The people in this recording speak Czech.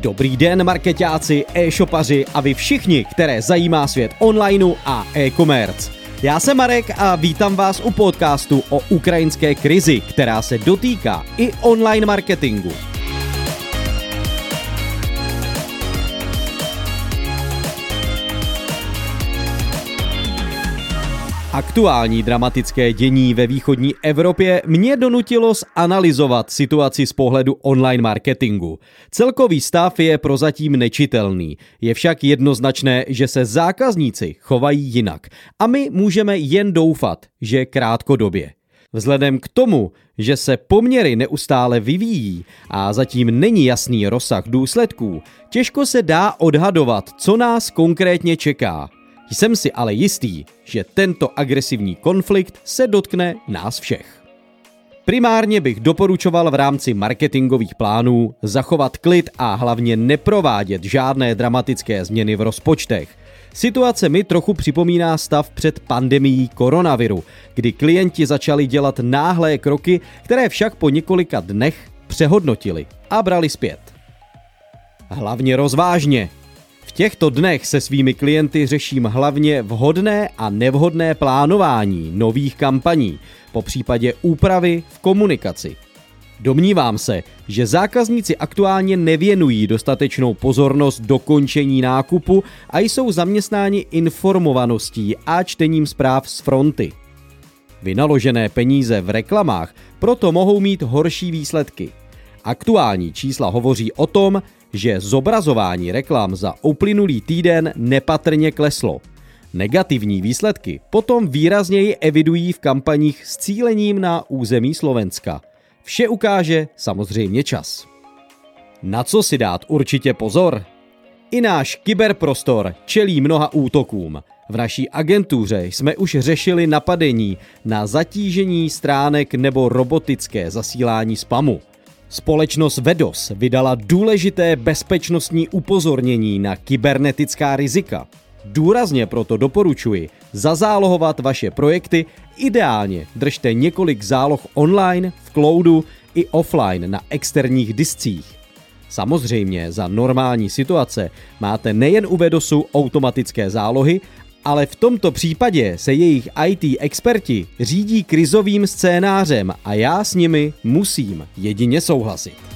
Dobrý den, marketáci, e-shopaři a vy všichni, které zajímá svět onlineu a e-commerce. Já jsem Marek a vítám vás u podcastu o ukrajinské krizi, která se dotýká i online marketingu. Aktuální dramatické dění ve východní Evropě mě donutilo zanalizovat situaci z pohledu online marketingu. Celkový stav je prozatím nečitelný. Je však jednoznačné, že se zákazníci chovají jinak. A my můžeme jen doufat, že krátkodobě. Vzhledem k tomu, že se poměry neustále vyvíjí a zatím není jasný rozsah důsledků, těžko se dá odhadovat, co nás konkrétně čeká. Jsem si ale jistý, že tento agresivní konflikt se dotkne nás všech. Primárně bych doporučoval v rámci marketingových plánů zachovat klid a hlavně neprovádět žádné dramatické změny v rozpočtech. Situace mi trochu připomíná stav před pandemií koronaviru, kdy klienti začali dělat náhlé kroky, které však po několika dnech přehodnotili a brali zpět. Hlavně rozvážně, v těchto dnech se svými klienty řeším hlavně vhodné a nevhodné plánování nových kampaní, po případě úpravy v komunikaci. Domnívám se, že zákazníci aktuálně nevěnují dostatečnou pozornost dokončení nákupu a jsou zaměstnáni informovaností a čtením zpráv z fronty. Vynaložené peníze v reklamách proto mohou mít horší výsledky. Aktuální čísla hovoří o tom, že zobrazování reklam za uplynulý týden nepatrně kleslo. Negativní výsledky potom výrazněji evidují v kampaních s cílením na území Slovenska. Vše ukáže samozřejmě čas. Na co si dát určitě pozor? I náš kyberprostor čelí mnoha útokům. V naší agentuře jsme už řešili napadení na zatížení stránek nebo robotické zasílání spamu. Společnost Vedos vydala důležité bezpečnostní upozornění na kybernetická rizika. Důrazně proto doporučuji zazálohovat vaše projekty, ideálně držte několik záloh online, v cloudu i offline na externích discích. Samozřejmě za normální situace máte nejen u Vedosu automatické zálohy, ale v tomto případě se jejich IT experti řídí krizovým scénářem a já s nimi musím jedině souhlasit.